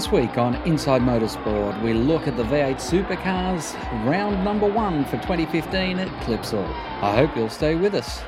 This week on Inside Motorsport, we look at the V8 Supercars round number one for 2015 at Clipsal. I hope you'll stay with us.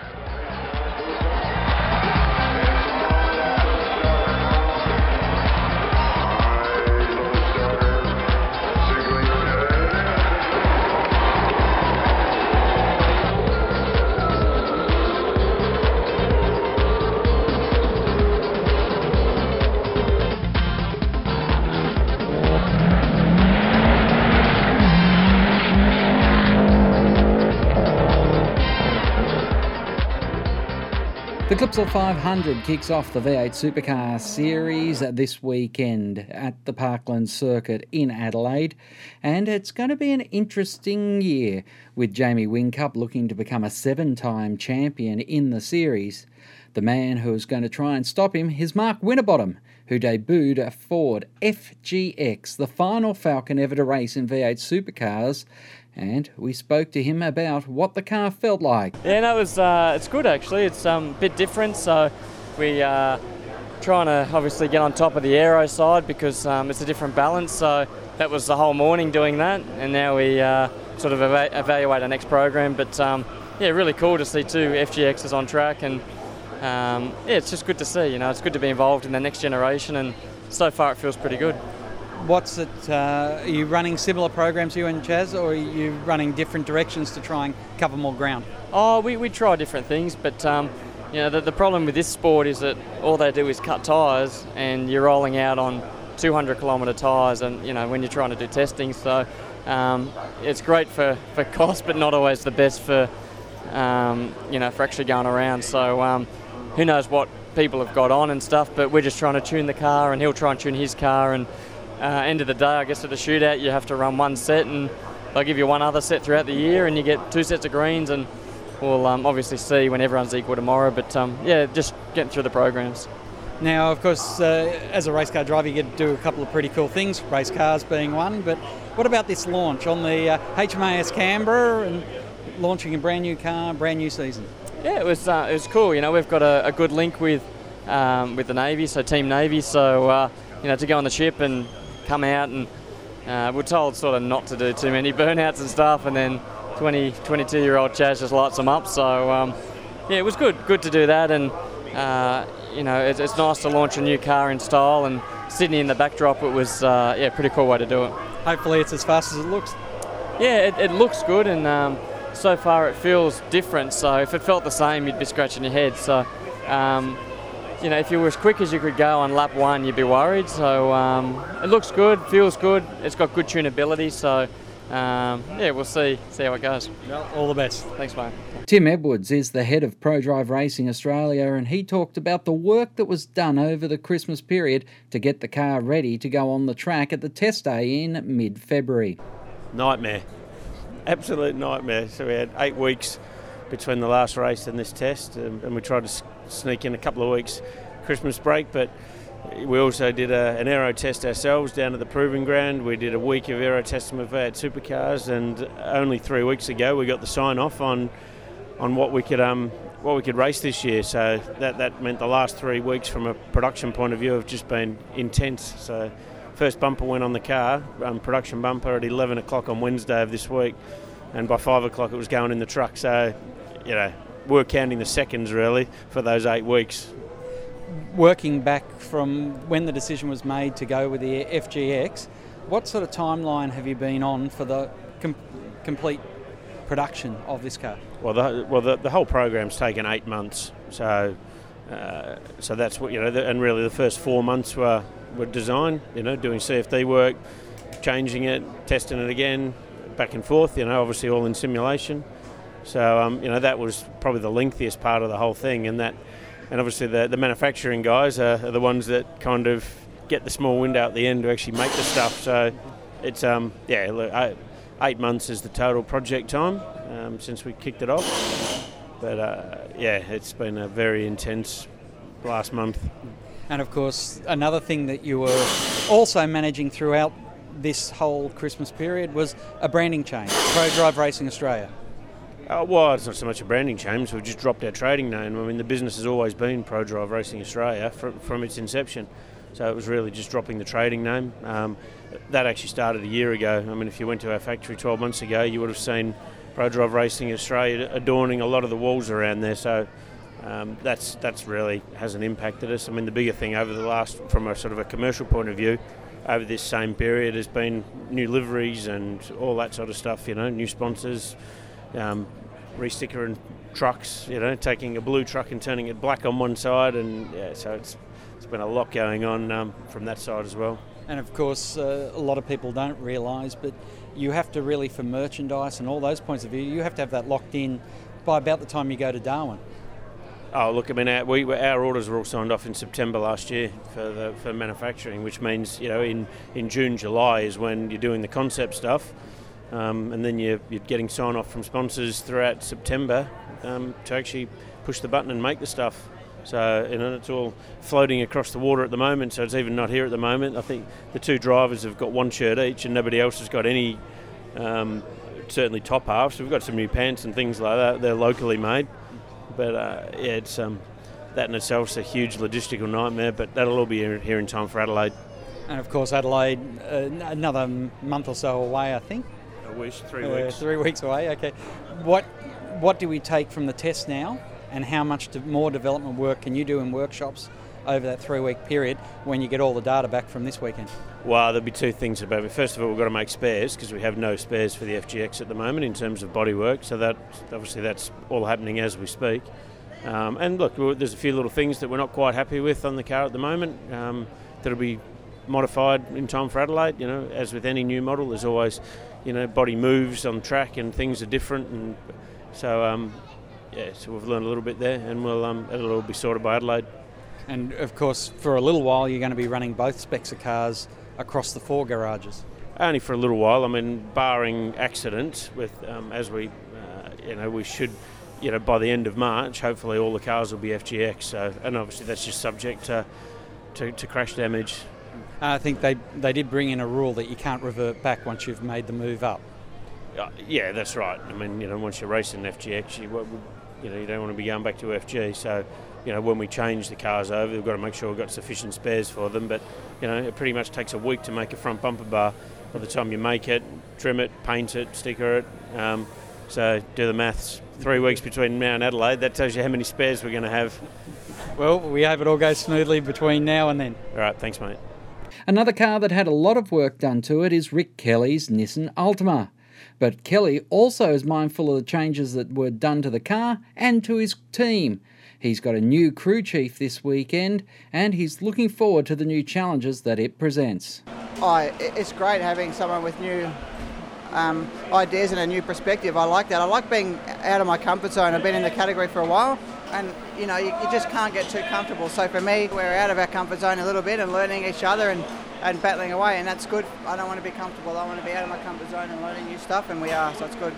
The Clipsal 500 kicks off the V8 Supercar Series this weekend at the Parkland Circuit in Adelaide, and it's going to be an interesting year with Jamie Whincup looking to become a seven time champion in the series. The man who's going to try and stop him is Mark Winterbottom, who debuted a Ford FGX, the final Falcon ever to race in V8 supercars, and we spoke to him about what the car felt like. Yeah, no, it was, uh, it's good actually. It's um, a bit different, so we uh, trying to obviously get on top of the aero side because um, it's a different balance. So that was the whole morning doing that, and now we uh, sort of eva- evaluate our next program. But um, yeah, really cool to see two FGXs on track, and um, yeah, it's just good to see. You know, it's good to be involved in the next generation, and so far it feels pretty good. What's it? Uh, are you running similar programs, you and Chaz, or are you running different directions to try and cover more ground? Oh, we, we try different things, but um, you know the, the problem with this sport is that all they do is cut tyres, and you're rolling out on 200 kilometre tyres, and you know when you're trying to do testing, so um, it's great for, for cost, but not always the best for um, you know for actually going around. So um, who knows what people have got on and stuff, but we're just trying to tune the car, and he'll try and tune his car, and uh, end of the day, I guess at the shootout, you have to run one set, and they'll give you one other set throughout the year, and you get two sets of greens, and we'll um, obviously see when everyone's equal tomorrow. But um, yeah, just getting through the programs. Now, of course, uh, as a race car driver, you get to do a couple of pretty cool things, race cars being one. But what about this launch on the uh, HMAS Canberra and launching a brand new car, brand new season? Yeah, it was uh, it was cool. You know, we've got a, a good link with um, with the Navy, so Team Navy. So uh, you know, to go on the ship and come out and uh, we're told sort of not to do too many burnouts and stuff, and then 20, 22 year old Chaz just lights them up. So um, yeah, it was good, good to do that, and uh, you know it's, it's, nice to launch a new car in style. And Sydney in the backdrop, it was uh, yeah, pretty cool way to do it. Hopefully, it's as fast as it looks. Yeah, it, it looks good, and um, so far it feels different. So if it felt the same, you'd be scratching your head. So. Um, you know, if you were as quick as you could go on lap one, you'd be worried. So um, it looks good, feels good. It's got good tunability. So um, yeah, we'll see see how it goes. Well, all the best. Thanks, mate. Tim Edwards is the head of Prodrive Racing Australia, and he talked about the work that was done over the Christmas period to get the car ready to go on the track at the test day in mid-February. Nightmare, absolute nightmare. So we had eight weeks between the last race and this test, and, and we tried to sneak in a couple of weeks Christmas break, but we also did a, an aero test ourselves down at the proving ground. We did a week of aero testing with our supercars, and only three weeks ago we got the sign off on on what we could um, what we could race this year. So that that meant the last three weeks from a production point of view have just been intense. So first bumper went on the car, um, production bumper at 11 o'clock on Wednesday of this week, and by five o'clock it was going in the truck. So you know we're counting the seconds really for those eight weeks. Working back from when the decision was made to go with the FGX, what sort of timeline have you been on for the com- complete production of this car? Well, the, well, the, the whole program's taken eight months, so uh, so that's what you know, the, and really the first four months were were design, you know, doing CFD work, changing it, testing it again, back and forth, you know, obviously all in simulation. So um, you know that was probably the lengthiest part of the whole thing, and that, and obviously the, the manufacturing guys are, are the ones that kind of get the small window at the end to actually make the stuff. So it's um, yeah, look, eight, eight months is the total project time um, since we kicked it off. But uh, yeah, it's been a very intense last month. And of course, another thing that you were also managing throughout this whole Christmas period was a branding change, Prodrive Racing Australia. Uh, well, it's not so much a branding change. We've just dropped our trading name. I mean, the business has always been Prodrive Racing Australia from, from its inception. So it was really just dropping the trading name. Um, that actually started a year ago. I mean, if you went to our factory 12 months ago, you would have seen Prodrive Racing Australia adorning a lot of the walls around there. So um, that's that's really hasn't impacted us. I mean, the bigger thing over the last, from a sort of a commercial point of view, over this same period has been new liveries and all that sort of stuff. You know, new sponsors, um, resticker and trucks. You know, taking a blue truck and turning it black on one side, and yeah, so it's it's been a lot going on um, from that side as well. And of course, uh, a lot of people don't realise, but you have to really, for merchandise and all those points of view, you have to have that locked in by about the time you go to Darwin. Oh, look, I mean, our, we, our orders were all signed off in September last year for the, for manufacturing, which means you know in, in June, July is when you're doing the concept stuff, um, and then you're, you're getting sign off from sponsors throughout September um, to actually push the button and make the stuff. So know, it's all floating across the water at the moment. So it's even not here at the moment. I think the two drivers have got one shirt each, and nobody else has got any. Um, certainly top half. So we've got some new pants and things like that. They're locally made. But uh, yeah, it's um, that in itself is a huge logistical nightmare. But that'll all be here in time for Adelaide. And of course, Adelaide, uh, another month or so away, I think. A week, three uh, weeks. Three weeks away. Okay. What what do we take from the test now, and how much more development work can you do in workshops over that three week period when you get all the data back from this weekend? Well, there'll be two things about it. First of all, we've got to make spares because we have no spares for the FGX at the moment in terms of bodywork. So that obviously that's all happening as we speak. Um, and look, there's a few little things that we're not quite happy with on the car at the moment. Um, that'll be modified in time for Adelaide. You know, as with any new model, there's always, you know, body moves on track and things are different. And so, um, yeah, so we've learned a little bit there, and we'll um, it'll all be sorted by Adelaide. And of course, for a little while, you're going to be running both specs of cars across the four garages. Only for a little while. I mean, barring accidents, with um, as we, uh, you know, we should, you know, by the end of March, hopefully all the cars will be FGX. So, and obviously that's just subject to, to, to crash damage. I think they they did bring in a rule that you can't revert back once you've made the move up. Uh, yeah, that's right. I mean, you know, once you're racing FGX, you, you know, you don't want to be going back to FG. So you know, when we change the cars over, we've got to make sure we've got sufficient spares for them. But, you know, it pretty much takes a week to make a front bumper bar. By the time you make it, trim it, paint it, sticker it, um, so do the maths. Three weeks between now and Adelaide, that tells you how many spares we're going to have. Well, we hope it all goes smoothly between now and then. All right, thanks, mate. Another car that had a lot of work done to it is Rick Kelly's Nissan Altima. But Kelly also is mindful of the changes that were done to the car and to his team. He's got a new crew chief this weekend and he's looking forward to the new challenges that it presents. Oh, it's great having someone with new um, ideas and a new perspective. I like that. I like being out of my comfort zone. I've been in the category for a while and you know you, you just can't get too comfortable. So for me, we're out of our comfort zone a little bit and learning each other and and battling away, and that's good. I don't want to be comfortable. I want to be out of my comfort zone and learning new stuff, and we are, so it's good.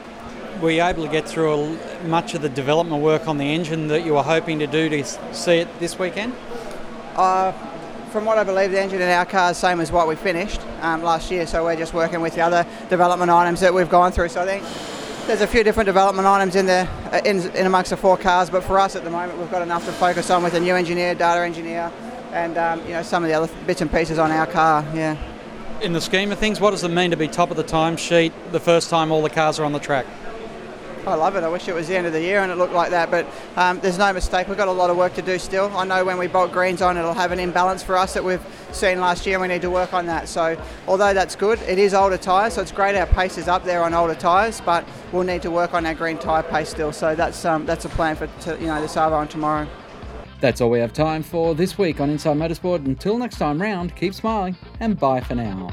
Were you able to get through a, much of the development work on the engine that you were hoping to do to see it this weekend? Uh, from what I believe, the engine in our car is same as what we finished um, last year, so we're just working with the other development items that we've gone through. So I think there's a few different development items in there uh, in, in amongst the four cars, but for us at the moment, we've got enough to focus on with a new engineer, data engineer, and um, you know some of the other bits and pieces on our car. Yeah. In the scheme of things, what does it mean to be top of the timesheet the first time all the cars are on the track? I love it. I wish it was the end of the year and it looked like that, but um, there's no mistake. We've got a lot of work to do still. I know when we bolt greens on, it'll have an imbalance for us that we've seen last year, and we need to work on that. So, although that's good, it is older tyres, so it's great our pace is up there on older tyres, but we'll need to work on our green tyre pace still. So that's um, that's a plan for to, you know this Arvo and tomorrow. That's all we have time for this week on Inside Motorsport. Until next time round, keep smiling and bye for now.